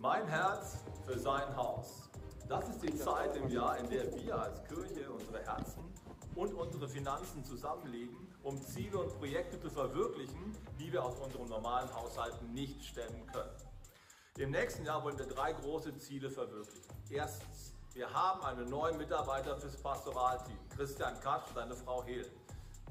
Mein Herz für sein Haus. Das ist die Zeit im Jahr, in der wir als Kirche unsere Herzen und unsere Finanzen zusammenlegen, um Ziele und Projekte zu verwirklichen, die wir aus unseren normalen Haushalten nicht stemmen können. Im nächsten Jahr wollen wir drei große Ziele verwirklichen. Erstens, wir haben einen neuen Mitarbeiter fürs Pastoralteam, Christian Kasch und seine Frau Hehl.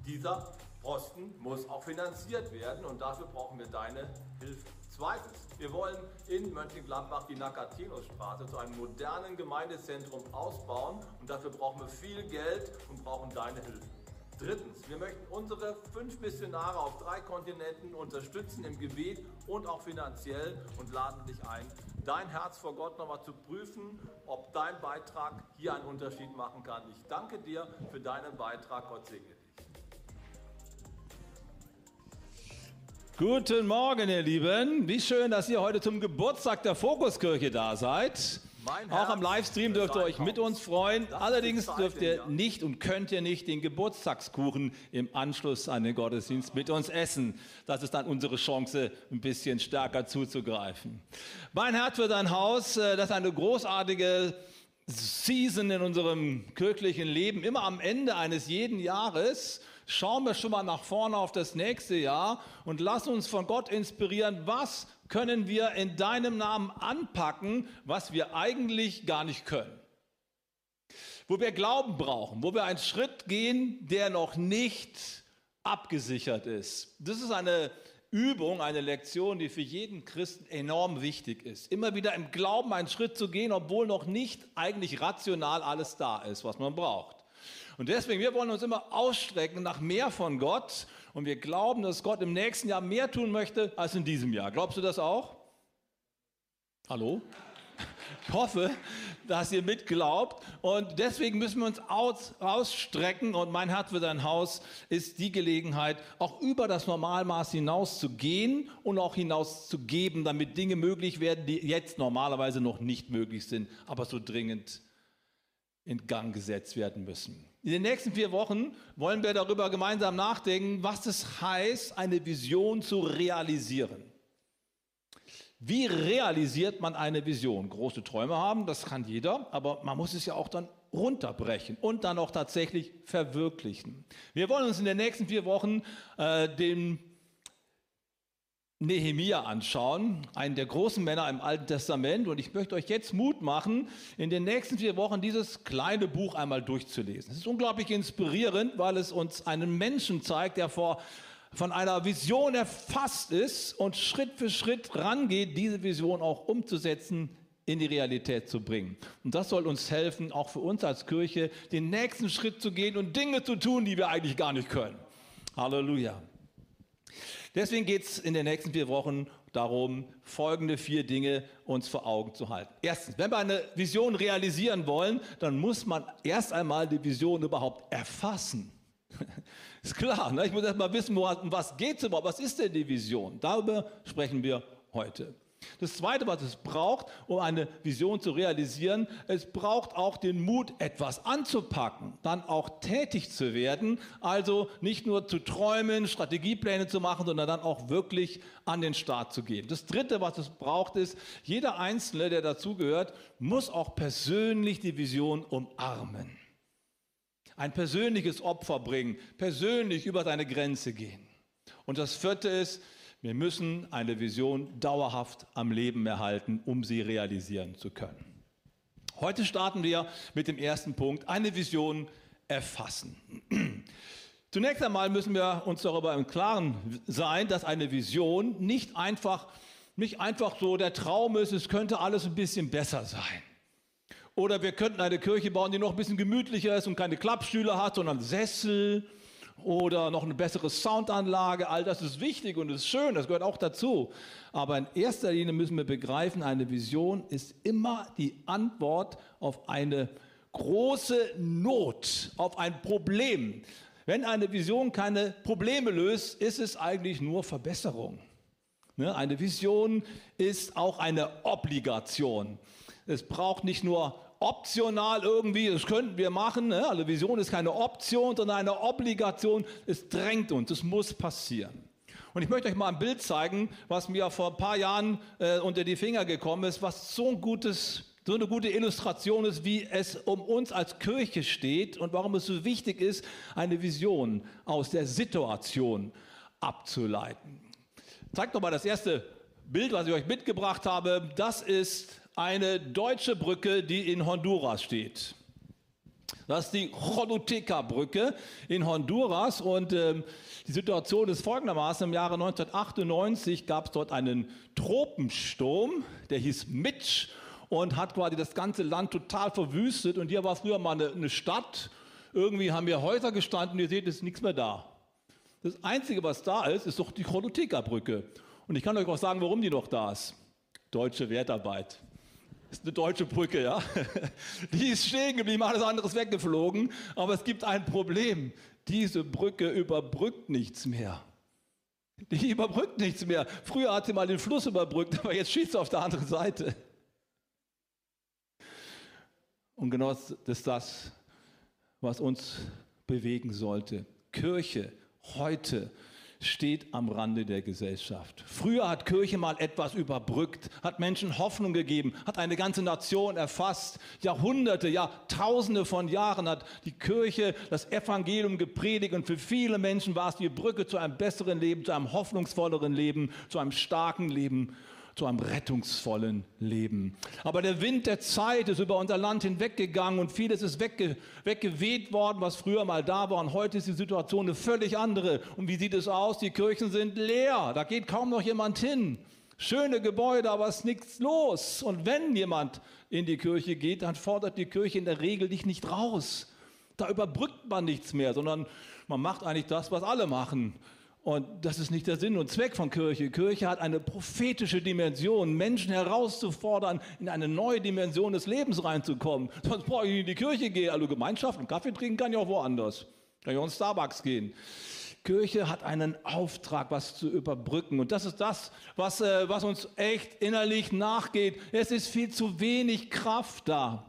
Dieser Posten muss auch finanziert werden und dafür brauchen wir deine Hilfe. Zweitens, wir wollen in Mönchengladbach die Nakatinusstraße zu einem modernen Gemeindezentrum ausbauen und dafür brauchen wir viel Geld und brauchen deine Hilfe. Drittens, wir möchten unsere fünf Missionare auf drei Kontinenten unterstützen im Gebet und auch finanziell und laden dich ein, dein Herz vor Gott nochmal zu prüfen, ob dein Beitrag hier einen Unterschied machen kann. Ich danke dir für deinen Beitrag. Gott segne Guten Morgen, ihr Lieben. Wie schön, dass ihr heute zum Geburtstag der Fokuskirche da seid. Auch am Livestream dürft ihr euch mit uns freuen. Allerdings dürft ihr nicht und könnt ihr nicht den Geburtstagskuchen im Anschluss an den Gottesdienst mit uns essen. Das ist dann unsere Chance, ein bisschen stärker zuzugreifen. Mein Herz für dein Haus, äh, das ist eine großartige Season in unserem kirchlichen Leben, immer am Ende eines jeden Jahres, schauen wir schon mal nach vorne auf das nächste Jahr und lassen uns von Gott inspirieren, was können wir in deinem Namen anpacken, was wir eigentlich gar nicht können. Wo wir Glauben brauchen, wo wir einen Schritt gehen, der noch nicht abgesichert ist. Das ist eine Übung, eine Lektion, die für jeden Christen enorm wichtig ist. Immer wieder im Glauben einen Schritt zu gehen, obwohl noch nicht eigentlich rational alles da ist, was man braucht. Und deswegen, wir wollen uns immer ausstrecken nach mehr von Gott und wir glauben, dass Gott im nächsten Jahr mehr tun möchte als in diesem Jahr. Glaubst du das auch? Hallo? Ich hoffe, dass ihr mitglaubt. Und deswegen müssen wir uns aus, ausstrecken. Und mein Herz für dein Haus ist die Gelegenheit, auch über das Normalmaß hinaus zu gehen und auch hinaus zu geben, damit Dinge möglich werden, die jetzt normalerweise noch nicht möglich sind, aber so dringend in Gang gesetzt werden müssen. In den nächsten vier Wochen wollen wir darüber gemeinsam nachdenken, was es heißt, eine Vision zu realisieren. Wie realisiert man eine Vision? Große Träume haben, das kann jeder, aber man muss es ja auch dann runterbrechen und dann auch tatsächlich verwirklichen. Wir wollen uns in den nächsten vier Wochen äh, den Nehemia anschauen, einen der großen Männer im Alten Testament. Und ich möchte euch jetzt Mut machen, in den nächsten vier Wochen dieses kleine Buch einmal durchzulesen. Es ist unglaublich inspirierend, weil es uns einen Menschen zeigt, der vor von einer Vision erfasst ist und Schritt für Schritt rangeht, diese Vision auch umzusetzen, in die Realität zu bringen. Und das soll uns helfen, auch für uns als Kirche, den nächsten Schritt zu gehen und Dinge zu tun, die wir eigentlich gar nicht können. Halleluja. Deswegen geht es in den nächsten vier Wochen darum, folgende vier Dinge uns vor Augen zu halten. Erstens, wenn wir eine Vision realisieren wollen, dann muss man erst einmal die Vision überhaupt erfassen. ist klar, ne? ich muss erst mal wissen, um was geht es überhaupt, was ist denn die Vision? Darüber sprechen wir heute. Das Zweite, was es braucht, um eine Vision zu realisieren, es braucht auch den Mut, etwas anzupacken, dann auch tätig zu werden, also nicht nur zu träumen, Strategiepläne zu machen, sondern dann auch wirklich an den Start zu gehen. Das Dritte, was es braucht, ist, jeder Einzelne, der dazugehört, muss auch persönlich die Vision umarmen ein persönliches Opfer bringen, persönlich über seine Grenze gehen. Und das vierte ist, wir müssen eine Vision dauerhaft am Leben erhalten, um sie realisieren zu können. Heute starten wir mit dem ersten Punkt, eine Vision erfassen. Zunächst einmal müssen wir uns darüber im Klaren sein, dass eine Vision nicht einfach, nicht einfach so der Traum ist, es könnte alles ein bisschen besser sein. Oder wir könnten eine Kirche bauen, die noch ein bisschen gemütlicher ist und keine Klappstühle hat, sondern Sessel oder noch eine bessere Soundanlage. All das ist wichtig und ist schön, das gehört auch dazu. Aber in erster Linie müssen wir begreifen, eine Vision ist immer die Antwort auf eine große Not, auf ein Problem. Wenn eine Vision keine Probleme löst, ist es eigentlich nur Verbesserung. Ne, eine Vision ist auch eine Obligation. Es braucht nicht nur optional irgendwie, das könnten wir machen. Ne? Also Vision ist keine Option, sondern eine Obligation. Es drängt uns, es muss passieren. Und ich möchte euch mal ein Bild zeigen, was mir vor ein paar Jahren äh, unter die Finger gekommen ist, was so ein gutes so eine gute Illustration ist, wie es um uns als Kirche steht und warum es so wichtig ist, eine Vision aus der Situation abzuleiten. Zeigt doch mal das erste Bild, was ich euch mitgebracht habe. Das ist eine deutsche Brücke, die in Honduras steht. Das ist die Choluteca-Brücke in Honduras und ähm, die Situation ist folgendermaßen. Im Jahre 1998 gab es dort einen Tropensturm, der hieß Mitch und hat quasi das ganze Land total verwüstet. Und hier war früher mal eine, eine Stadt. Irgendwie haben hier Häuser gestanden. Ihr seht, es ist nichts mehr da. Das Einzige, was da ist, ist doch die Chronotheka-Brücke. Und ich kann euch auch sagen, warum die noch da ist. Deutsche Wertarbeit. Ist eine deutsche Brücke, ja. Die ist stehen geblieben, alles andere ist weggeflogen. Aber es gibt ein Problem. Diese Brücke überbrückt nichts mehr. Die überbrückt nichts mehr. Früher hat sie mal den Fluss überbrückt, aber jetzt schießt sie auf der anderen Seite. Und genau das ist das, was uns bewegen sollte. Kirche heute steht am Rande der Gesellschaft. Früher hat Kirche mal etwas überbrückt, hat Menschen Hoffnung gegeben, hat eine ganze Nation erfasst. Jahrhunderte, ja Tausende von Jahren hat die Kirche das Evangelium gepredigt und für viele Menschen war es die Brücke zu einem besseren Leben, zu einem hoffnungsvolleren Leben, zu einem starken Leben zu einem rettungsvollen Leben. Aber der Wind der Zeit ist über unser Land hinweggegangen und vieles ist wegge weggeweht worden, was früher mal da war. Und heute ist die Situation eine völlig andere. Und wie sieht es aus? Die Kirchen sind leer. Da geht kaum noch jemand hin. Schöne Gebäude, aber es ist nichts los. Und wenn jemand in die Kirche geht, dann fordert die Kirche in der Regel dich nicht raus. Da überbrückt man nichts mehr, sondern man macht eigentlich das, was alle machen. Und das ist nicht der Sinn und Zweck von Kirche. Kirche hat eine prophetische Dimension, Menschen herauszufordern, in eine neue Dimension des Lebens reinzukommen. Sonst brauche ich nicht in die Kirche gehen. Also Gemeinschaft und Kaffee trinken kann ich auch woanders. Kann ich auch in Starbucks gehen. Kirche hat einen Auftrag, was zu überbrücken. Und das ist das, was, äh, was uns echt innerlich nachgeht. Es ist viel zu wenig Kraft da.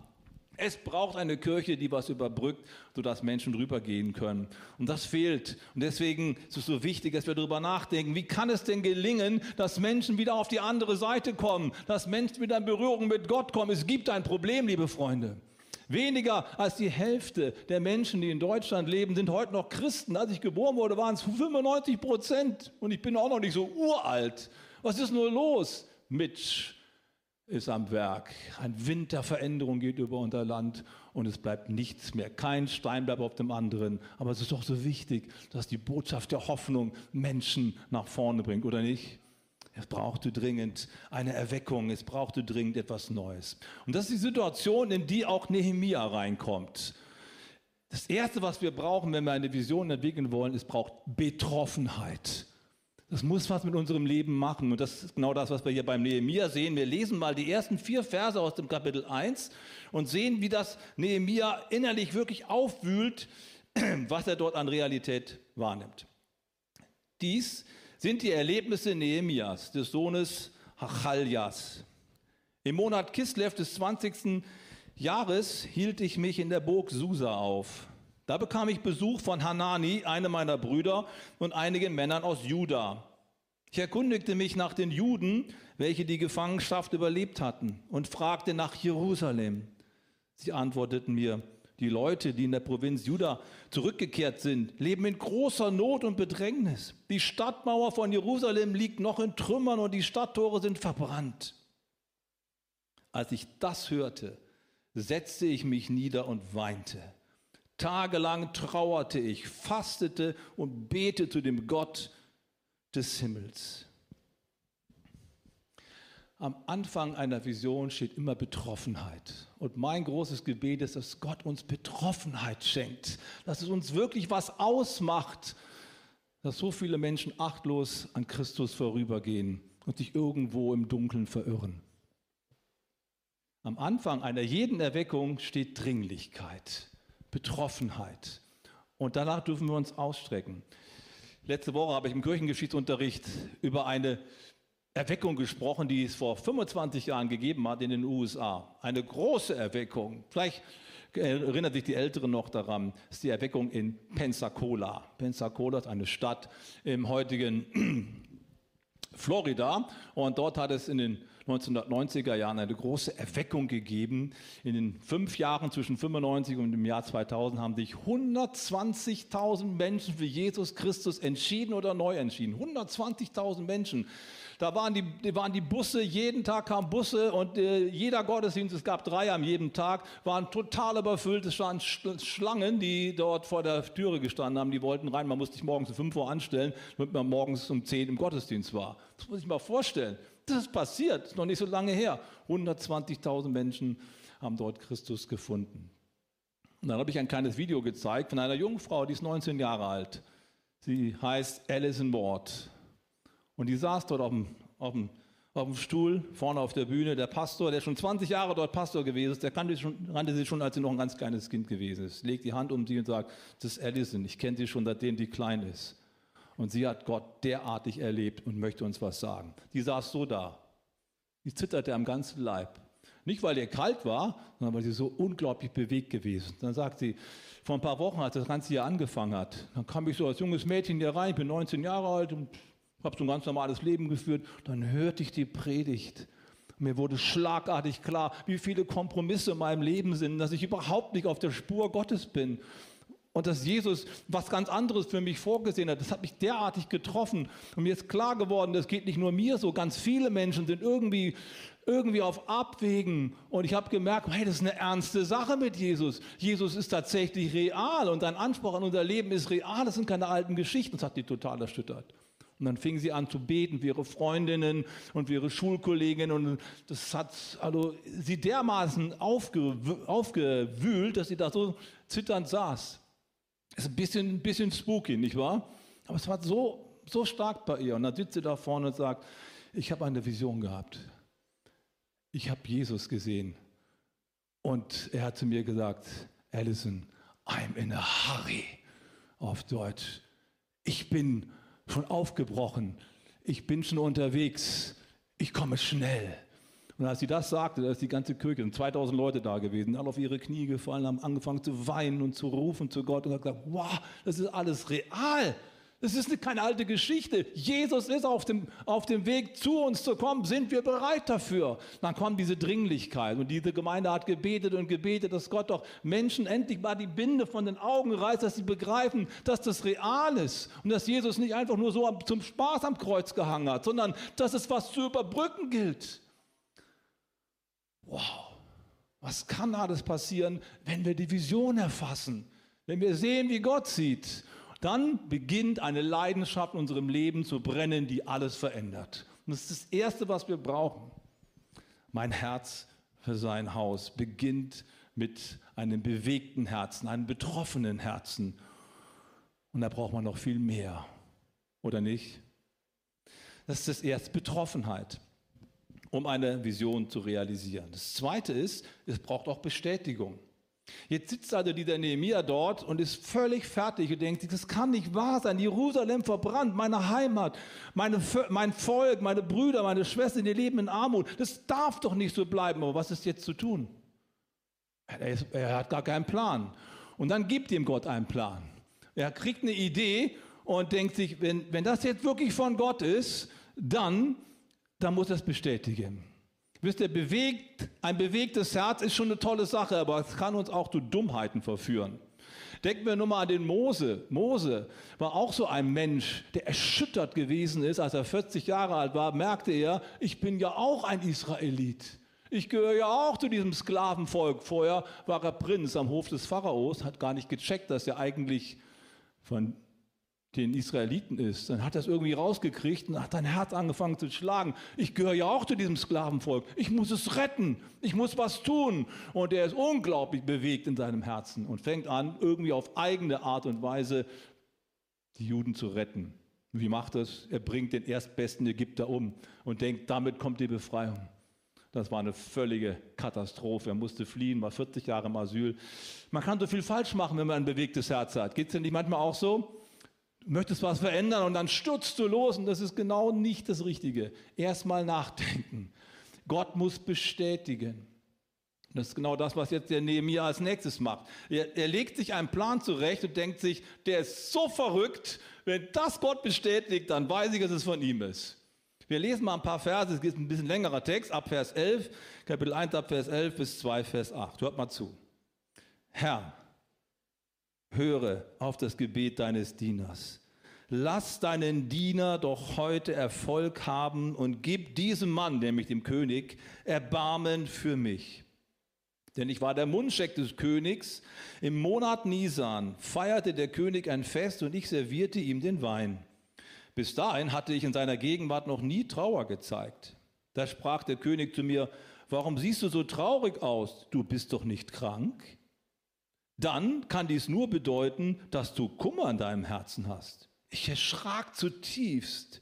Es braucht eine Kirche, die was überbrückt, sodass Menschen rübergehen können. Und das fehlt. Und deswegen ist es so wichtig, dass wir darüber nachdenken, wie kann es denn gelingen, dass Menschen wieder auf die andere Seite kommen, dass Menschen wieder in Berührung mit Gott kommen. Es gibt ein Problem, liebe Freunde. Weniger als die Hälfte der Menschen, die in Deutschland leben, sind heute noch Christen. Als ich geboren wurde, waren es 95 Prozent. Und ich bin auch noch nicht so uralt. Was ist nur los? Mitch, ist am Werk. Ein Wind der Veränderung geht über unser Land und es bleibt nichts mehr. Kein Stein bleibt auf dem anderen. Aber es ist doch so wichtig, dass die Botschaft der Hoffnung Menschen nach vorne bringt, oder nicht? Es brauchte dringend eine Erweckung, es brauchte dringend etwas Neues. Und das ist die Situation, in die auch Nehemia reinkommt. Das Erste, was wir brauchen, wenn wir eine Vision entwickeln wollen, ist, braucht Betroffenheit. Das muss was mit unserem Leben machen. Und das ist genau das, was wir hier beim Nehemia sehen. Wir lesen mal die ersten vier Verse aus dem Kapitel 1 und sehen, wie das Nehemia innerlich wirklich aufwühlt, was er dort an Realität wahrnimmt. Dies sind die Erlebnisse Nehemias, des Sohnes Hachaljas. Im Monat Kislev des 20. Jahres hielt ich mich in der Burg Susa auf. Da bekam ich Besuch von Hanani, einem meiner Brüder, und einigen Männern aus Juda. Ich erkundigte mich nach den Juden, welche die Gefangenschaft überlebt hatten, und fragte nach Jerusalem. Sie antworteten mir, die Leute, die in der Provinz Juda zurückgekehrt sind, leben in großer Not und Bedrängnis. Die Stadtmauer von Jerusalem liegt noch in Trümmern und die Stadttore sind verbrannt. Als ich das hörte, setzte ich mich nieder und weinte. Tagelang trauerte ich, fastete und betete zu dem Gott des Himmels. Am Anfang einer Vision steht immer Betroffenheit. Und mein großes Gebet ist, dass Gott uns Betroffenheit schenkt, dass es uns wirklich was ausmacht, dass so viele Menschen achtlos an Christus vorübergehen und sich irgendwo im Dunkeln verirren. Am Anfang einer jeden Erweckung steht Dringlichkeit. Betroffenheit. Und danach dürfen wir uns ausstrecken. Letzte Woche habe ich im Kirchengeschichtsunterricht über eine Erweckung gesprochen, die es vor 25 Jahren gegeben hat in den USA. Eine große Erweckung. Vielleicht erinnert sich die Älteren noch daran, ist die Erweckung in Pensacola. Pensacola ist eine Stadt im heutigen Florida und dort hat es in den 1990er Jahren eine große Erweckung gegeben. In den fünf Jahren zwischen 95 und dem Jahr 2000 haben sich 120.000 Menschen für Jesus Christus entschieden oder neu entschieden. 120.000 Menschen. Da waren die, waren die Busse, jeden Tag kamen Busse und äh, jeder Gottesdienst, es gab drei am jeden Tag, waren total überfüllt. Es waren Schlangen, die dort vor der Türe gestanden haben. Die wollten rein. Man musste sich morgens um 5 Uhr anstellen, damit man morgens um 10 im Gottesdienst war. Das muss ich mal vorstellen. Das ist passiert, das ist noch nicht so lange her. 120.000 Menschen haben dort Christus gefunden. Und dann habe ich ein kleines Video gezeigt von einer jungen Frau, die ist 19 Jahre alt. Sie heißt Alison Ward. Und die saß dort auf dem, auf dem, auf dem Stuhl, vorne auf der Bühne. Der Pastor, der schon 20 Jahre dort Pastor gewesen ist, der kannte sie, schon, kannte sie schon, als sie noch ein ganz kleines Kind gewesen ist. Legt die Hand um sie und sagt, das ist Alison, ich kenne sie schon, seitdem die klein ist. Und sie hat Gott derartig erlebt und möchte uns was sagen. Die saß so da. Die zitterte am ganzen Leib. Nicht, weil ihr kalt war, sondern weil sie so unglaublich bewegt gewesen. Dann sagt sie, vor ein paar Wochen, als das ganze hier angefangen hat, dann kam ich so als junges Mädchen hier rein, bin 19 Jahre alt und habe so ein ganz normales Leben geführt. Dann hörte ich die Predigt. Mir wurde schlagartig klar, wie viele Kompromisse in meinem Leben sind, dass ich überhaupt nicht auf der Spur Gottes bin. Und dass Jesus was ganz anderes für mich vorgesehen hat, das hat mich derartig getroffen. Und mir ist klar geworden, das geht nicht nur mir so, ganz viele Menschen sind irgendwie, irgendwie auf Abwägen. Und ich habe gemerkt, hey, das ist eine ernste Sache mit Jesus. Jesus ist tatsächlich real und sein Anspruch an unser Leben ist real. Das sind keine alten Geschichten. Das hat die total erschüttert. Und dann fingen sie an zu beten für ihre Freundinnen und für ihre Schulkolleginnen. Und das hat also sie dermaßen aufgewühlt, dass sie da so zitternd saß. Das ist ein bisschen, ein bisschen spooky, nicht wahr? Aber es war so, so stark bei ihr. Und dann sitzt sie da vorne und sagt, ich habe eine Vision gehabt. Ich habe Jesus gesehen. Und er hat zu mir gesagt, Alison, I'm in a hurry. Auf Deutsch. Ich bin schon aufgebrochen. Ich bin schon unterwegs. Ich komme schnell. Und als sie das sagte, da ist die ganze Kirche, sind 2000 Leute da gewesen, alle auf ihre Knie gefallen, haben angefangen zu weinen und zu rufen zu Gott und haben gesagt, wow, das ist alles real. Das ist keine alte Geschichte. Jesus ist auf dem, auf dem Weg zu uns zu kommen. Sind wir bereit dafür? Dann kommt diese Dringlichkeit. Und diese Gemeinde hat gebetet und gebetet, dass Gott doch Menschen endlich mal die Binde von den Augen reißt, dass sie begreifen, dass das real ist. Und dass Jesus nicht einfach nur so zum Spaß am Kreuz gehangen hat, sondern dass es was zu überbrücken gilt. Wow. Was kann alles passieren, wenn wir die Vision erfassen? Wenn wir sehen, wie Gott sieht dann beginnt eine Leidenschaft in unserem Leben zu brennen, die alles verändert. Und das ist das Erste, was wir brauchen. Mein Herz für sein Haus beginnt mit einem bewegten Herzen, einem betroffenen Herzen. Und da braucht man noch viel mehr, oder nicht? Das ist das erste, Betroffenheit, um eine Vision zu realisieren. Das zweite ist, es braucht auch Bestätigung. Jetzt sitzt also dieser Nehemiah dort und ist völlig fertig und denkt, das kann nicht wahr sein. Jerusalem verbrannt, meine Heimat, meine, mein Volk, meine Brüder, meine Schwestern, die leben in Armut. Das darf doch nicht so bleiben. Aber was ist jetzt zu tun? Er, ist, er hat gar keinen Plan. Und dann gibt ihm Gott einen Plan. Er kriegt eine Idee und denkt sich, wenn, wenn das jetzt wirklich von Gott ist, dann, dann muss er es bestätigen. Wisst ihr, bewegt, ein bewegtes Herz ist schon eine tolle Sache, aber es kann uns auch zu Dummheiten verführen. Denken wir nur mal an den Mose. Mose war auch so ein Mensch, der erschüttert gewesen ist, als er 40 Jahre alt war, merkte er, ich bin ja auch ein Israelit. Ich gehöre ja auch zu diesem Sklavenvolk. Vorher war er Prinz am Hof des Pharaos, hat gar nicht gecheckt, dass er eigentlich von den Israeliten ist, dann hat er es irgendwie rausgekriegt und hat sein Herz angefangen zu schlagen. Ich gehöre ja auch zu diesem Sklavenvolk. Ich muss es retten. Ich muss was tun. Und er ist unglaublich bewegt in seinem Herzen und fängt an, irgendwie auf eigene Art und Weise die Juden zu retten. Wie macht das? Er bringt den erstbesten Ägypter um und denkt, damit kommt die Befreiung. Das war eine völlige Katastrophe. Er musste fliehen, war 40 Jahre im Asyl. Man kann so viel falsch machen, wenn man ein bewegtes Herz hat. Geht es denn nicht manchmal auch so? Du möchtest was verändern und dann stürzt du los und das ist genau nicht das Richtige. Erstmal nachdenken. Gott muss bestätigen. Das ist genau das, was jetzt der Nehemiah als nächstes macht. Er, er, legt sich einen Plan zurecht und denkt sich, der ist so verrückt, wenn das Gott bestätigt, dann weiß ich, dass es von ihm ist. Wir lesen mal ein paar Verse, es ist ein bisschen längerer Text, ab Vers 11, Kapitel 1 ab Vers 11 bis 2 Vers 8. Hört mal zu. Herr, höre auf das Gebet deines Dieners. Lass deinen Diener doch heute Erfolg haben und gib diesem Mann, nämlich dem König, Erbarmen für mich. Denn ich war der Mundscheck des Königs. Im Monat Nisan feierte der König ein Fest und ich servierte ihm den Wein. Bis dahin hatte ich in seiner Gegenwart noch nie Trauer gezeigt. Da sprach der König zu mir, warum siehst du so traurig aus? Du bist doch nicht krank? Dann kann dies nur bedeuten, dass du Kummer in deinem Herzen hast. Ich erschrak zutiefst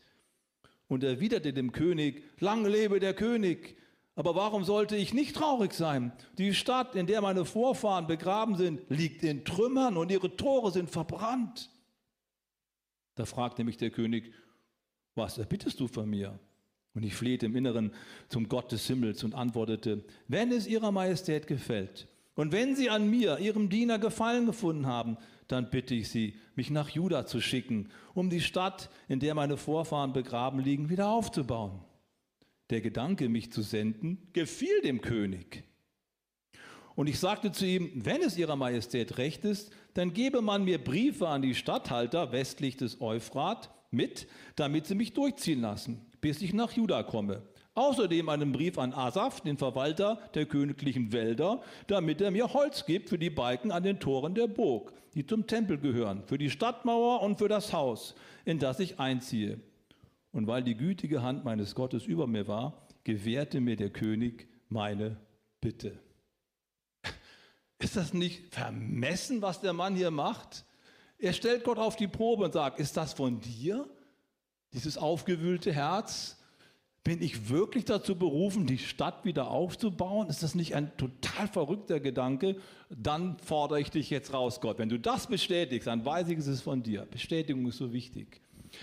und erwiderte dem König, lang lebe der König. Aber warum sollte ich nicht traurig sein? Die Stadt, in der meine Vorfahren begraben sind, liegt in Trümmern und ihre Tore sind verbrannt. Da fragte mich der König, was erbittest du von mir? Und ich flehte im Inneren zum Gott des Himmels und antwortete, wenn es ihrer Majestät gefällt und wenn sie an mir, ihrem Diener, Gefallen gefunden haben, dann bitte ich sie, mich nach Juda zu schicken, um die Stadt, in der meine Vorfahren begraben liegen, wieder aufzubauen. Der Gedanke, mich zu senden, gefiel dem König. Und ich sagte zu ihm, wenn es ihrer Majestät recht ist, dann gebe man mir Briefe an die Statthalter westlich des Euphrat mit, damit sie mich durchziehen lassen, bis ich nach Juda komme. Außerdem einen Brief an Asaf, den Verwalter der königlichen Wälder, damit er mir Holz gibt für die Balken an den Toren der Burg, die zum Tempel gehören, für die Stadtmauer und für das Haus, in das ich einziehe. Und weil die gütige Hand meines Gottes über mir war, gewährte mir der König meine Bitte. Ist das nicht vermessen, was der Mann hier macht? Er stellt Gott auf die Probe und sagt, ist das von dir? Dieses aufgewühlte Herz? Bin ich wirklich dazu berufen, die Stadt wieder aufzubauen? Ist das nicht ein total verrückter Gedanke? Dann fordere ich dich jetzt raus, Gott. Wenn du das bestätigst, dann weiß ich, es ist von dir. Bestätigung ist so wichtig.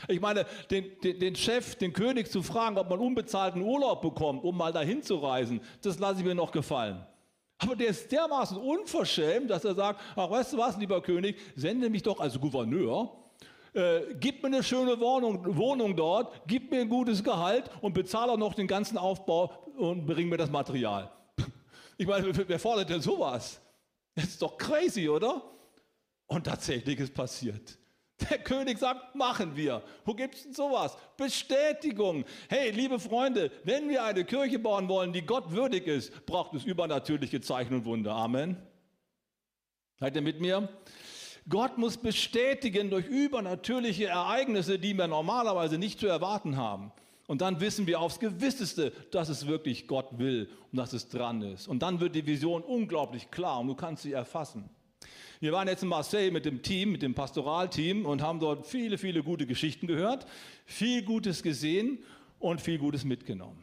Ich meine, den, den, den, Chef, den König zu fragen, ob man unbezahlten Urlaub bekommt, um mal dahin zu reisen, das lasse ich mir noch gefallen. Aber der ist dermaßen unverschämt, dass er sagt, ach weißt du was, lieber König, sende mich doch als Gouverneur, äh, gib mir eine schöne Wohnung, Wohnung dort, gib mir ein gutes Gehalt und bezahle auch noch den ganzen Aufbau und bring mir das Material. Ich meine, wer fordert denn sowas? Das ist doch crazy, oder? Und tatsächlich ist passiert. Der König sagt, machen wir. Wo gibt es denn sowas? Bestätigung. Hey, liebe Freunde, wenn wir eine Kirche bauen wollen, die Gott würdig ist, braucht es übernatürliche Zeichen und Wunder. Amen. Seid ihr mit mir? Gott muss bestätigen durch übernatürliche Ereignisse, die wir normalerweise nicht zu erwarten haben. Und dann wissen wir aufs Gewisseste, dass es wirklich Gott will und dass es dran ist. Und dann wird die Vision unglaublich klar und du kannst sie erfassen. Wir waren jetzt in Marseille mit dem Team, mit dem Pastoralteam und haben dort viele, viele gute Geschichten gehört, viel Gutes gesehen und viel Gutes mitgenommen.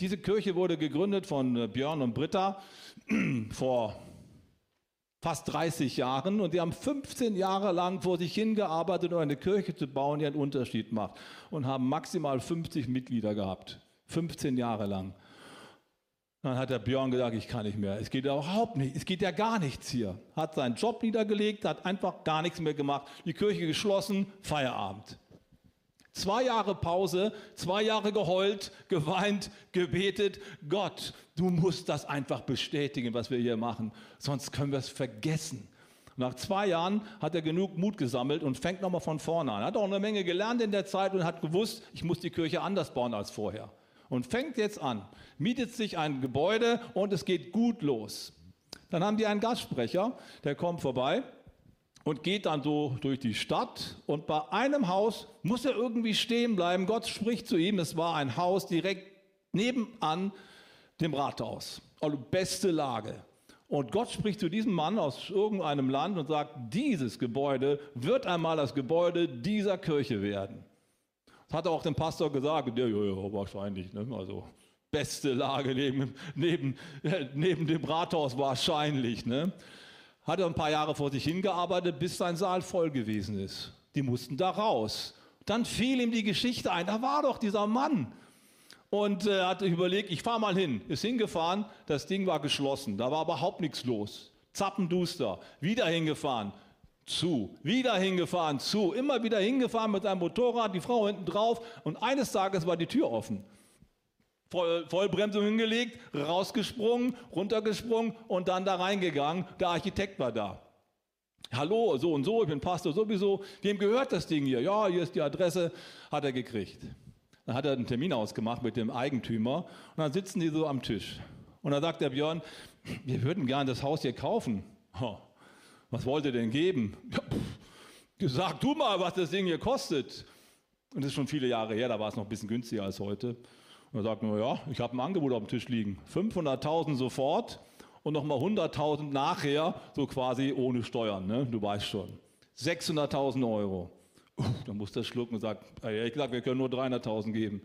Diese Kirche wurde gegründet von äh, Björn und Britta vor fast 30 Jahren und die haben 15 Jahre lang vor sich hingearbeitet, um eine Kirche zu bauen, die einen Unterschied macht und haben maximal 50 Mitglieder gehabt. 15 Jahre lang. Dann hat der Björn gesagt, ich kann nicht mehr. Es geht überhaupt nicht. Es geht ja gar nichts hier. Hat seinen Job niedergelegt, hat einfach gar nichts mehr gemacht. Die Kirche geschlossen, Feierabend. Zwei Jahre Pause, zwei Jahre geheult, geweint, gebetet. Gott, du musst das einfach bestätigen, was wir hier machen. Sonst können wir es vergessen. Nach zwei Jahren hat er genug Mut gesammelt und fängt nochmal von vorne an. Er hat auch eine Menge gelernt in der Zeit und hat gewusst, ich muss die Kirche anders bauen als vorher und fängt jetzt an, mietet sich ein Gebäude und es geht gut los. Dann haben die einen Gastsprecher, der kommt vorbei und geht dann so durch die Stadt und bei einem Haus muss er irgendwie stehen bleiben. Gott spricht zu ihm, es war ein Haus direkt nebenan dem Rathaus. Also beste Lage. Und Gott spricht zu diesem Mann aus irgendeinem Land und sagt, dieses Gebäude wird einmal das Gebäude dieser Kirche werden. Das hat er auch dem Pastor gesagt. Ja, ja, ja wahrscheinlich. Ne? Also beste Lage neben, neben, neben dem Rathaus wahrscheinlich. Ne? Hat er ein paar Jahre vor sich hingearbeitet, bis sein Saal voll gewesen ist. Die mussten da raus. Dann fiel ihm die Geschichte ein, da war doch dieser Mann. Und er äh, hat überlegt, ich fahre mal hin. Ist hingefahren, das Ding war geschlossen, da war überhaupt nichts los. Zappenduster, wieder hingefahren, zu, wieder hingefahren, zu, immer wieder hingefahren mit seinem Motorrad, die Frau hinten drauf und eines Tages war die Tür offen. Voll, Vollbremsung hingelegt, rausgesprungen, runtergesprungen und dann da reingegangen. Der Architekt war da. Hallo, so und so, ich bin Pastor sowieso. Wem gehört das Ding hier? Ja, hier ist die Adresse, hat er gekriegt. Dann hat er einen Termin ausgemacht mit dem Eigentümer und dann sitzen die so am Tisch. Und dann sagt der Björn, wir würden gerne das Haus hier kaufen. Was wollt ihr denn geben? Ja, sag du mal, was das Ding hier kostet. Und das ist schon viele Jahre her, da war es noch ein bisschen günstiger als heute. Und er sagt nur, ja, ich habe ein Angebot auf dem Tisch liegen. 500.000 sofort und nochmal 100.000 nachher, so quasi ohne Steuern, ne? du weißt schon. 600.000 Euro. Uh, dann muss der schlucken und sagt, ehrlich gesagt, wir können nur 300.000 geben.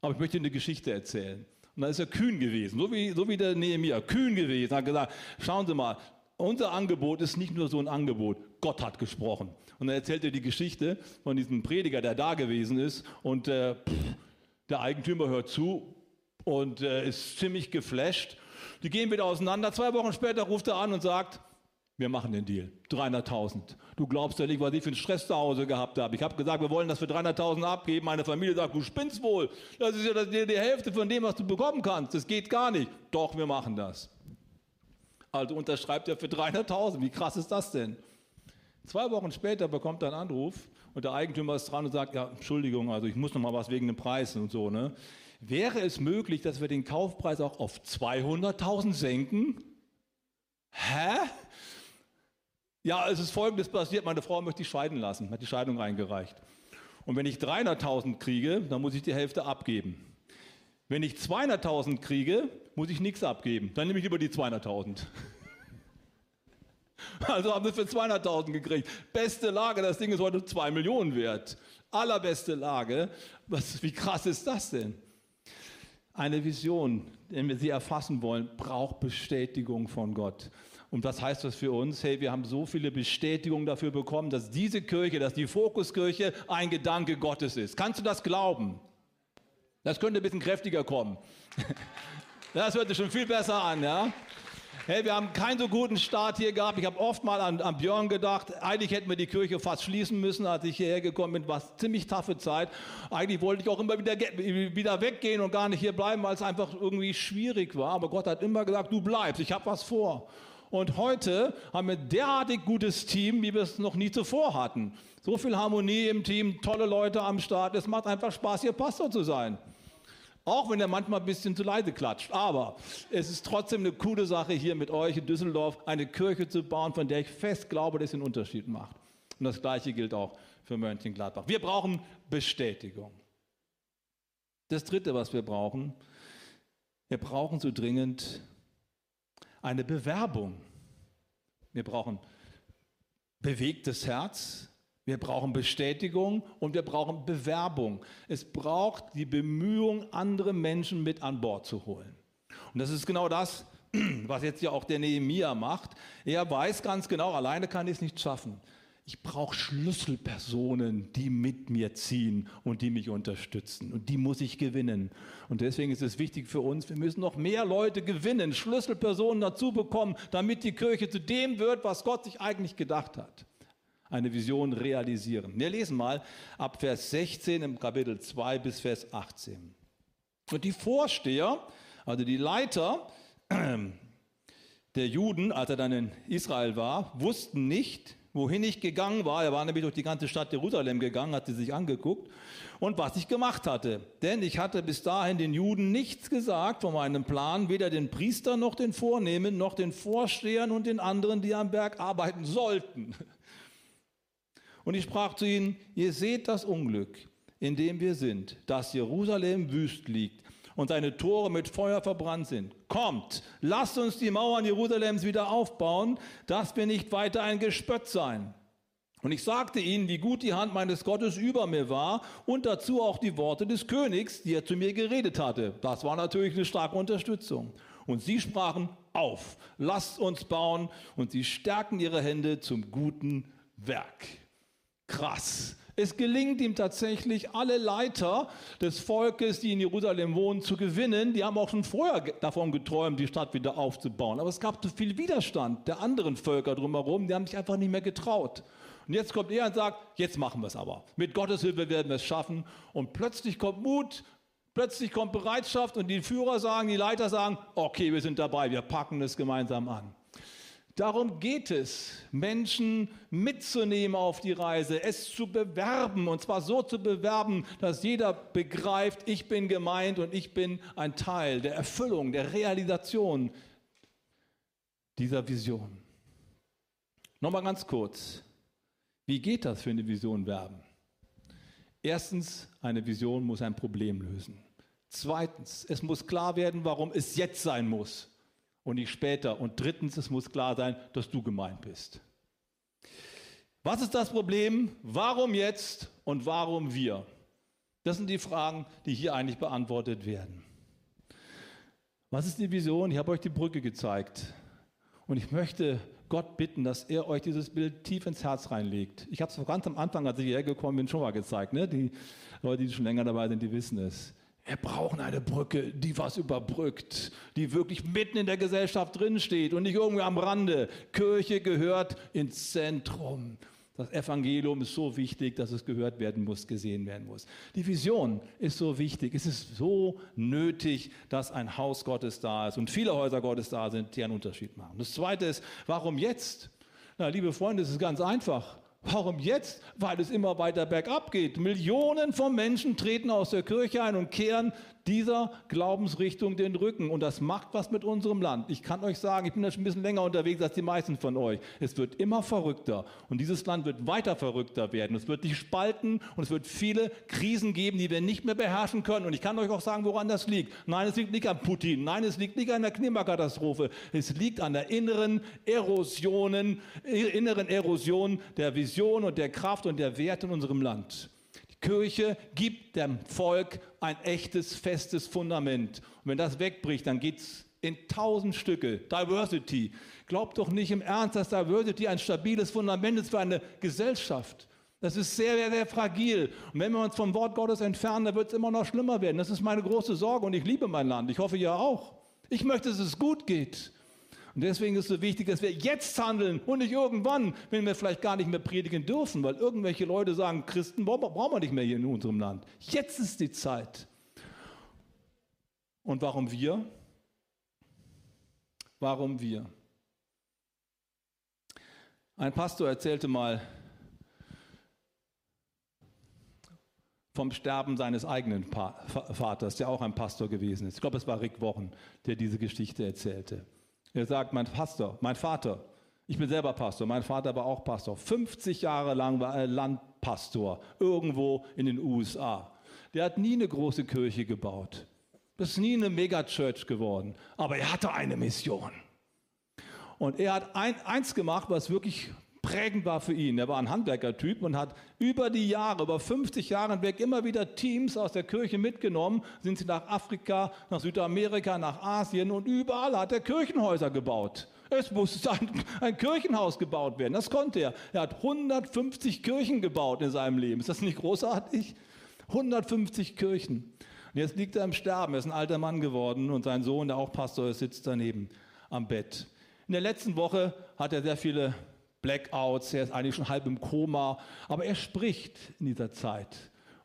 Aber ich möchte eine Geschichte erzählen. Und dann ist er kühn gewesen, so wie, so wie der Nehemiah, kühn gewesen, hat gesagt, schauen Sie mal, unser Angebot ist nicht nur so ein Angebot, Gott hat gesprochen. Und dann erzählt er die Geschichte von diesem Prediger, der da gewesen ist und äh, pff, der Eigentümer hört zu und äh, ist ziemlich geflasht die gehen wieder auseinander. Zwei Wochen später ruft er an und sagt, wir machen den Deal. 300.000. Du glaubst ja nicht, was ich für einen Stress zu Hause gehabt habe. Ich habe gesagt, wir wollen das für 300.000 abgeben. Meine Familie sagt, du spinnst wohl. Das ist ja die, die Hälfte von dem, was du bekommen kannst. Das geht gar nicht. Doch, wir machen das. Also unterschreibt er für 300.000. Wie krass ist das denn? Zwei Wochen später bekommt er einen Anruf und der Eigentümer ist dran und sagt, ja, Entschuldigung, also ich muss noch mal was wegen dem Preis und so. Ne? Wäre es möglich, dass wir den Kaufpreis auch auf 200.000 senken? Hä? Ja, es ist Folgendes passiert. Meine Frau möchte ich scheiden lassen, hat die Scheidung eingereicht. Und wenn ich 300.000 kriege, dann muss ich die Hälfte abgeben. Wenn ich 200.000 kriege, muss ich nichts abgeben. Dann nehme ich lieber die 200.000. Also haben wir für 200.000 gekriegt. Beste Lage, das Ding ist heute 2 Millionen wert. Allerbeste Lage. Was, wie krass ist das denn? Eine Vision, wenn wir sie erfassen wollen, braucht Bestätigung von Gott. Und was heißt das für uns? Hey, wir haben so viele Bestätigungen dafür bekommen, dass diese Kirche, dass die Fokuskirche ein Gedanke Gottes ist. Kannst du das glauben? Das könnte ein bisschen kräftiger kommen. Das hört sich schon viel besser an, ja? Hey, wir haben keinen so guten Start hier gehabt. Ich habe oft mal an, an, Björn gedacht. Eigentlich hätten wir die Kirche fast schließen müssen, als ich hierher gekommen bin. War eine ziemlich taffe Zeit. Eigentlich wollte ich auch immer wieder, wieder weggehen und gar nicht hier bleiben, weil es einfach irgendwie schwierig war. Aber Gott hat immer gesagt, du bleibst, ich habe was vor. Und heute haben wir ein derartig gutes Team, wie wir es noch nie zuvor hatten. So viel Harmonie im Team, tolle Leute am Start. Es macht einfach Spaß, hier Pastor zu sein. Auch wenn er manchmal ein bisschen zu leide klatscht. Aber es ist trotzdem eine coole Sache, hier mit euch in Düsseldorf eine Kirche zu bauen, von der ich fest glaube, dass sie einen Unterschied macht. Und das Gleiche gilt auch für Mönchengladbach. Wir brauchen Bestätigung. Das Dritte, was wir brauchen, wir brauchen so dringend eine Bewerbung. Wir brauchen bewegtes Herz, wir brauchen Bestätigung und wir brauchen Bewerbung. Es braucht die Bemühung, andere Menschen mit an Bord zu holen. Und das ist genau das, was jetzt ja auch der Nehemia macht. Er weiß ganz genau, alleine kann ich es nicht schaffen. Ich brauche Schlüsselpersonen, die mit mir ziehen und die mich unterstützen. Und die muss ich gewinnen. Und deswegen ist es wichtig für uns, wir müssen noch mehr Leute gewinnen, Schlüsselpersonen dazu bekommen, damit die Kirche zu dem wird, was Gott sich eigentlich gedacht hat eine Vision realisieren. Wir lesen mal ab Vers 16 im Kapitel 2 bis Vers 18. Und die Vorsteher, also die Leiter der Juden, als er dann in Israel war, wussten nicht, wohin ich gegangen war. Er war nämlich durch die ganze Stadt Jerusalem gegangen, hat sie sich angeguckt und was ich gemacht hatte. Denn ich hatte bis dahin den Juden nichts gesagt von meinem Plan, weder den Priestern noch den Vornehmen, noch den Vorstehern und den anderen, die am Berg arbeiten sollten. Und ich sprach zu ihnen, ihr seht das Unglück, in dem wir sind, dass Jerusalem wüst liegt und seine Tore mit Feuer verbrannt sind. Kommt, lasst uns die Mauern Jerusalems wieder aufbauen, dass wir nicht weiter ein Gespött sein. Und ich sagte ihnen, wie gut die Hand meines Gottes über mir war und dazu auch die Worte des Königs, die er zu mir geredet hatte. Das war natürlich eine starke Unterstützung. Und sie sprachen, auf, lasst uns bauen. Und sie stärken ihre Hände zum guten Werk. Krass. Es gelingt ihm tatsächlich, alle Leiter des Volkes, die in Jerusalem wohnen, zu gewinnen. Die haben auch schon vorher davon geträumt, die Stadt wieder aufzubauen. Aber es gab zu viel Widerstand der anderen Völker drumherum. Die haben sich einfach nicht mehr getraut. Und jetzt kommt er und sagt, jetzt machen wir es aber. Mit Gottes Hilfe werden wir es schaffen. Und plötzlich kommt Mut, plötzlich kommt Bereitschaft und die Führer sagen, die Leiter sagen, okay, wir sind dabei, wir packen es gemeinsam an. Darum geht es, Menschen mitzunehmen auf die Reise, es zu bewerben und zwar so zu bewerben, dass jeder begreift, ich bin gemeint und ich bin ein Teil der Erfüllung, der Realisation dieser Vision. Nochmal ganz kurz, wie geht das für eine Vision werben? Erstens, eine Vision muss ein Problem lösen. Zweitens, es muss klar werden, warum es jetzt sein muss und nicht später. Und drittens, es muss klar sein, dass du gemeint bist. Was ist das Problem? Warum jetzt und warum wir? Das sind die Fragen, die hier eigentlich beantwortet werden. Was ist die Vision? Ich habe euch die Brücke gezeigt. Und ich möchte Gott bitten, dass er euch dieses Bild tief ins Herz reinlegt. Ich habe es ganz am Anfang, als ich hierher gekommen bin, schon mal gezeigt. Ne? Die Leute, die schon länger dabei sind, die wissen es. Wir brauchen eine Brücke, die was überbrückt, die wirklich mitten in der Gesellschaft drinsteht und nicht irgendwie am Rande. Kirche gehört ins Zentrum. Das Evangelium ist so wichtig, dass es gehört werden muss, gesehen werden muss. Die Vision ist so wichtig. Es ist so nötig, dass ein Haus Gottes da ist und viele Häuser Gottes da sind, die einen Unterschied machen. Das Zweite ist, warum jetzt? Na, liebe Freunde, es ist ganz einfach. Warum jetzt? Weil es immer weiter bergab geht. Millionen von Menschen treten aus der Kirche ein und kehren dieser Glaubensrichtung den Rücken. Und das macht was mit unserem Land. Ich kann euch sagen, ich bin da schon ein bisschen länger unterwegs als die meisten von euch. Es wird immer verrückter. Und dieses Land wird weiter verrückter werden. Es wird sich spalten und es wird viele Krisen geben, die wir nicht mehr beherrschen können. Und ich kann euch auch sagen, woran das liegt. Nein, es liegt nicht an Putin. Nein, es liegt nicht an der Klimakatastrophe. Es liegt an der inneren Erosionen, inneren Erosion der Vision und der Kraft und der Werte in unserem Land. Kirche gibt dem Volk ein echtes, festes Fundament. Und wenn das wegbricht, dann geht es in tausend Stücke. Diversity. Glaubt doch nicht im Ernst, dass Diversity ein stabiles Fundament ist für eine Gesellschaft. Das ist sehr, sehr, sehr fragil. Und wenn wir uns vom Wort Gottes entfernen, dann wird es immer noch schlimmer werden. Das ist meine große Sorge und ich liebe mein Land. Ich hoffe, ihr auch. Ich möchte, dass es gut geht. Und deswegen ist es so wichtig, dass wir jetzt handeln und nicht irgendwann, wenn wir vielleicht gar nicht mehr predigen dürfen, weil irgendwelche Leute sagen, Christen brauchen wir nicht mehr hier in unserem Land. Jetzt ist die Zeit. Und warum wir? Warum wir? Ein Pastor erzählte mal vom Sterben seines eigenen Vaters, der auch ein Pastor gewesen ist. Ich glaube, es war Rick Wochen, der diese Geschichte erzählte. Er sagt, mein Pastor, mein Vater, ich bin selber Pastor, mein Vater war auch Pastor. 50 Jahre lang war er Landpastor irgendwo in den USA. Der hat nie eine große Kirche gebaut. Das ist nie eine Megachurch geworden. Aber er hatte eine Mission. Und er hat ein, eins gemacht, was wirklich prägend war für ihn. Er war ein Handwerkertyp und hat über die Jahre, über 50 Jahre hinweg immer wieder Teams aus der Kirche mitgenommen, sind sie nach Afrika, nach Südamerika, nach Asien und überall hat er Kirchenhäuser gebaut. Es musste ein, ein, Kirchenhaus gebaut werden. Das konnte er. Er hat 150 Kirchen gebaut in seinem Leben. Ist das nicht großartig? 150 Kirchen. Und jetzt liegt er im Sterben. Er ist ein alter Mann geworden und sein Sohn, der auch Pastor ist, sitzt daneben am Bett. In der letzten Woche hat er sehr viele Blackouts, er ist eigentlich schon halb im Koma, aber er spricht in dieser Zeit.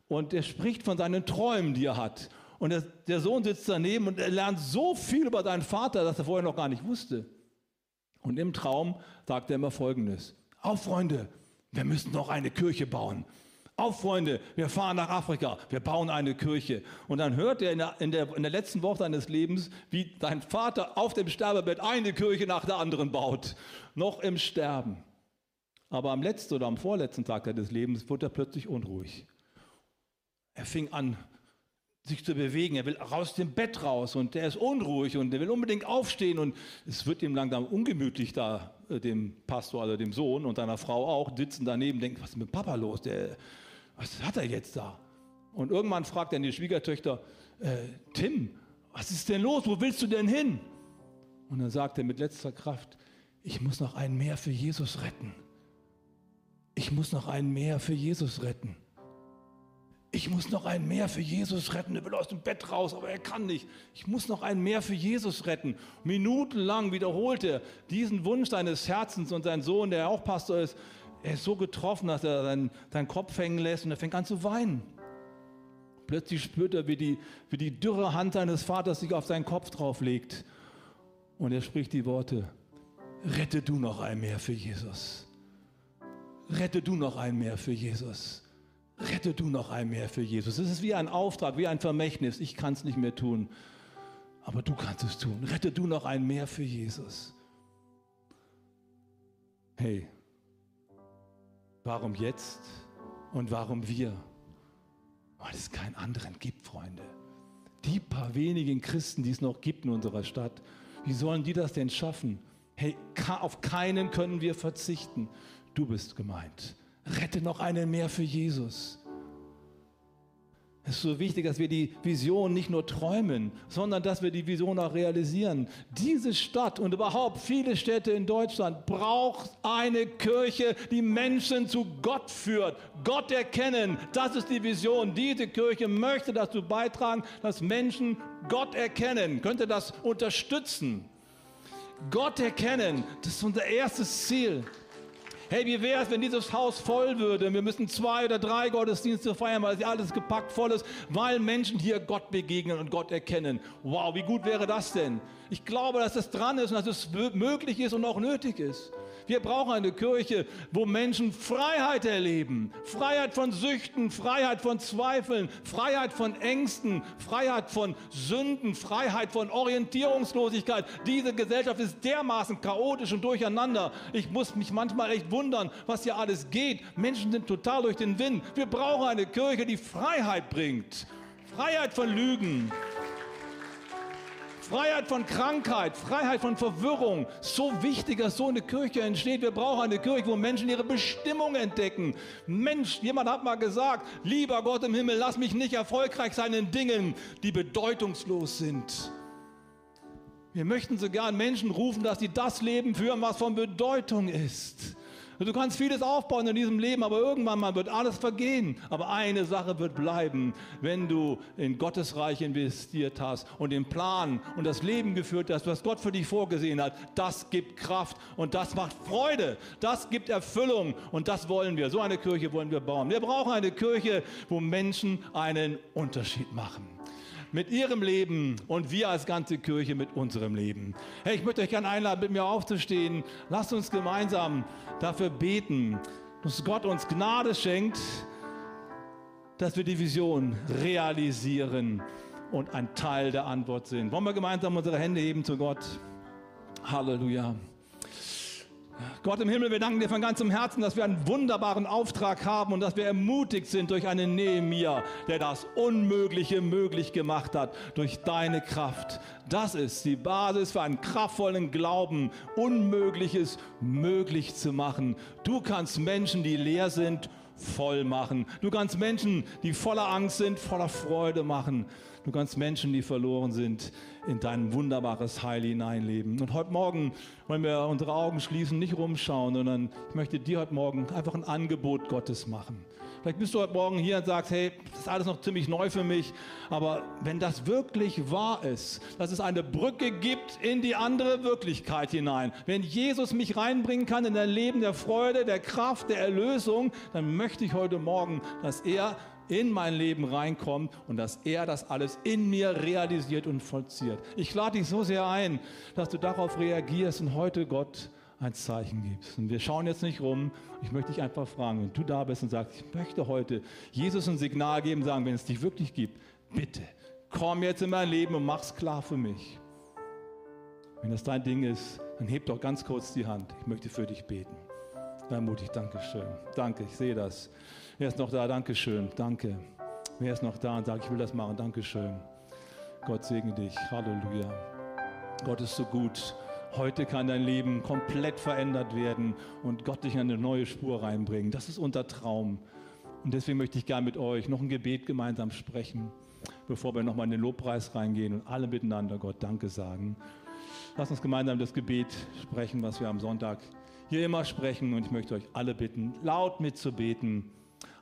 Und er spricht von seinen Träumen, die er hat. Und der, der Sohn sitzt daneben und er lernt so viel über seinen Vater, dass er vorher noch gar nicht wusste. Und im Traum sagt er immer Folgendes. Auf, Freunde, wir müssen noch eine Kirche bauen. Auf, Freunde, wir fahren nach Afrika, wir bauen eine Kirche. Und dann hört er in der, in der, in der letzten Woche seines Lebens, wie sein Vater auf dem Sterbebett eine Kirche nach der anderen baut. Noch im Sterben. Aber am letzten oder am vorletzten Tag seines Lebens wurde er plötzlich unruhig. Er fing an, sich zu bewegen. Er will aus dem Bett raus und er ist unruhig und er will unbedingt aufstehen und es wird ihm langsam ungemütlich da, äh, dem Pastor, also dem Sohn und seiner Frau auch, sitzen daneben, denken, was ist mit Papa los? Der, was hat er jetzt da? Und irgendwann fragt er die Schwiegertöchter, äh, Tim, was ist denn los? Wo willst du denn hin? Und dann sagt er mit letzter Kraft, ich muss noch ein Meer für Jesus retten. Ich muss noch einen mehr für Jesus retten. Ich muss noch einen mehr für Jesus retten. Er will aus dem Bett raus, aber er kann nicht. Ich muss noch einen mehr für Jesus retten. Minutenlang wiederholt er diesen Wunsch seines Herzens und sein Sohn, der auch Pastor ist, er ist so getroffen, dass er seinen, seinen Kopf hängen lässt und er fängt an zu weinen. Plötzlich spürt er, wie die, wie die dürre Hand seines Vaters sich auf seinen Kopf drauflegt. Und er spricht die Worte, rette du noch ein mehr für Jesus. Rette du noch ein mehr für Jesus. Rette du noch ein mehr für Jesus. Es ist wie ein Auftrag, wie ein Vermächtnis. Ich kann es nicht mehr tun, aber du kannst es tun. Rette du noch ein mehr für Jesus. Hey, warum jetzt und warum wir? Weil es keinen anderen gibt, Freunde. Die paar wenigen Christen, die es noch gibt in unserer Stadt, wie sollen die das denn schaffen? Hey, auf keinen können wir verzichten. Du bist gemeint. Rette noch einen mehr für Jesus. Es ist so wichtig, dass wir die Vision nicht nur träumen, sondern dass wir die Vision auch realisieren. Diese Stadt und überhaupt viele Städte in Deutschland braucht eine Kirche, die Menschen zu Gott führt. Gott erkennen, das ist die Vision. Diese Kirche möchte dazu beitragen, dass Menschen Gott erkennen. Könnte das unterstützen? Gott erkennen, das ist unser erstes Ziel. Hey, wie wäre es, wenn dieses Haus voll würde? Wir müssen zwei oder drei Gottesdienste feiern, weil alles gepackt voll ist, weil Menschen hier Gott begegnen und Gott erkennen. Wow, wie gut wäre das denn? Ich glaube, dass es dran ist und dass es möglich ist und auch nötig ist. Wir brauchen eine Kirche, wo Menschen Freiheit erleben. Freiheit von Süchten, Freiheit von Zweifeln, Freiheit von Ängsten, Freiheit von Sünden, Freiheit von Orientierungslosigkeit. Diese Gesellschaft ist dermaßen chaotisch und durcheinander. Ich muss mich manchmal echt wundern, was hier alles geht. Menschen sind total durch den Wind. Wir brauchen eine Kirche, die Freiheit bringt. Freiheit von Lügen. Freiheit von Krankheit, Freiheit von Verwirrung. So wichtig, dass so eine Kirche entsteht. Wir brauchen eine Kirche, wo Menschen ihre Bestimmung entdecken. Mensch, jemand hat mal gesagt, lieber Gott im Himmel, lass mich nicht erfolgreich sein in Dingen, die bedeutungslos sind. Wir möchten sogar Menschen rufen, dass sie das Leben führen, was von Bedeutung ist. Du kannst vieles aufbauen in diesem Leben, aber irgendwann mal wird alles vergehen. Aber eine Sache wird bleiben, wenn du in Gottes Reich investiert hast und den Plan und das Leben geführt hast, was Gott für dich vorgesehen hat. Das gibt Kraft und das macht Freude. Das gibt Erfüllung und das wollen wir. So eine Kirche wollen wir bauen. Wir brauchen eine Kirche, wo Menschen einen Unterschied machen mit ihrem Leben und wir als ganze Kirche mit unserem Leben. Hey, ich möchte euch gerne einladen, mit mir aufzustehen. Lasst uns gemeinsam dafür beten, dass Gott uns Gnade schenkt, dass wir die Vision realisieren und ein Teil der Antwort sind. Wollen wir gemeinsam unsere Hände heben zu Gott? Halleluja. Gott im Himmel, wir danken dir von ganzem Herzen, dass wir einen wunderbaren Auftrag haben und dass wir ermutigt sind durch einen Nehemiah, der das Unmögliche möglich gemacht hat durch deine Kraft. Das ist die Basis für einen kraftvollen Glauben, Unmögliches möglich zu machen. Du kannst Menschen, die leer sind, voll machen. Du kannst Menschen, die voller Angst sind, voller Freude machen. Du kannst Menschen, die verloren sind, in dein wunderbares Heil hineinleben. Und heute Morgen wollen wir unsere Augen schließen, nicht rumschauen, sondern ich möchte dir heute Morgen einfach ein Angebot Gottes machen. Vielleicht bist du heute Morgen hier und sagst, hey, das ist alles noch ziemlich neu für mich. Aber wenn das wirklich wahr ist, dass es eine Brücke gibt in die andere Wirklichkeit hinein, wenn Jesus mich reinbringen kann in ein Leben der Freude, der Kraft, der Erlösung, dann möchte ich heute Morgen, dass er in mein Leben reinkommt und dass er das alles in mir realisiert und vollzieht. Ich lade dich so sehr ein, dass du darauf reagierst und heute Gott ein Zeichen gibst. Und wir schauen jetzt nicht rum. Ich möchte dich einfach fragen, wenn du da bist und sagst, ich möchte heute Jesus ein Signal geben, sagen, wenn es dich wirklich gibt, bitte komm jetzt in mein Leben und mach's klar für mich. Wenn das dein Ding ist, dann heb doch ganz kurz die Hand. Ich möchte für dich beten. Sei mutig, danke schön. Danke, ich sehe das. Wer ist noch da? Dankeschön. Danke. Wer ist noch da und sagt, ich will das machen? Dankeschön. Gott segne dich. Halleluja. Gott ist so gut. Heute kann dein Leben komplett verändert werden und Gott dich in eine neue Spur reinbringen. Das ist unser Traum. Und deswegen möchte ich gerne mit euch noch ein Gebet gemeinsam sprechen, bevor wir nochmal in den Lobpreis reingehen und alle miteinander Gott Danke sagen. Lass uns gemeinsam das Gebet sprechen, was wir am Sonntag hier immer sprechen und ich möchte euch alle bitten, laut mitzubeten.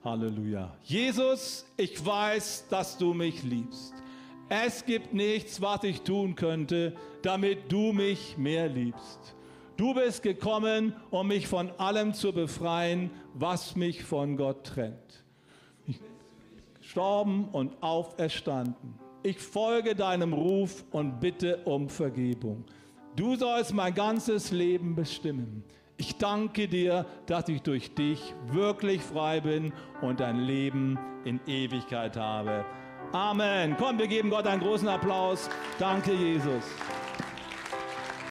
Halleluja. Jesus, ich weiß, dass du mich liebst. Es gibt nichts, was ich tun könnte, damit du mich mehr liebst. Du bist gekommen, um mich von allem zu befreien, was mich von Gott trennt. Ich gestorben und auferstanden. Ich folge deinem Ruf und bitte um Vergebung. Du sollst mein ganzes Leben bestimmen. Ich danke dir, dass ich durch dich wirklich frei bin und ein Leben in Ewigkeit habe. Amen. Komm, wir geben Gott einen großen Applaus. Danke, Jesus.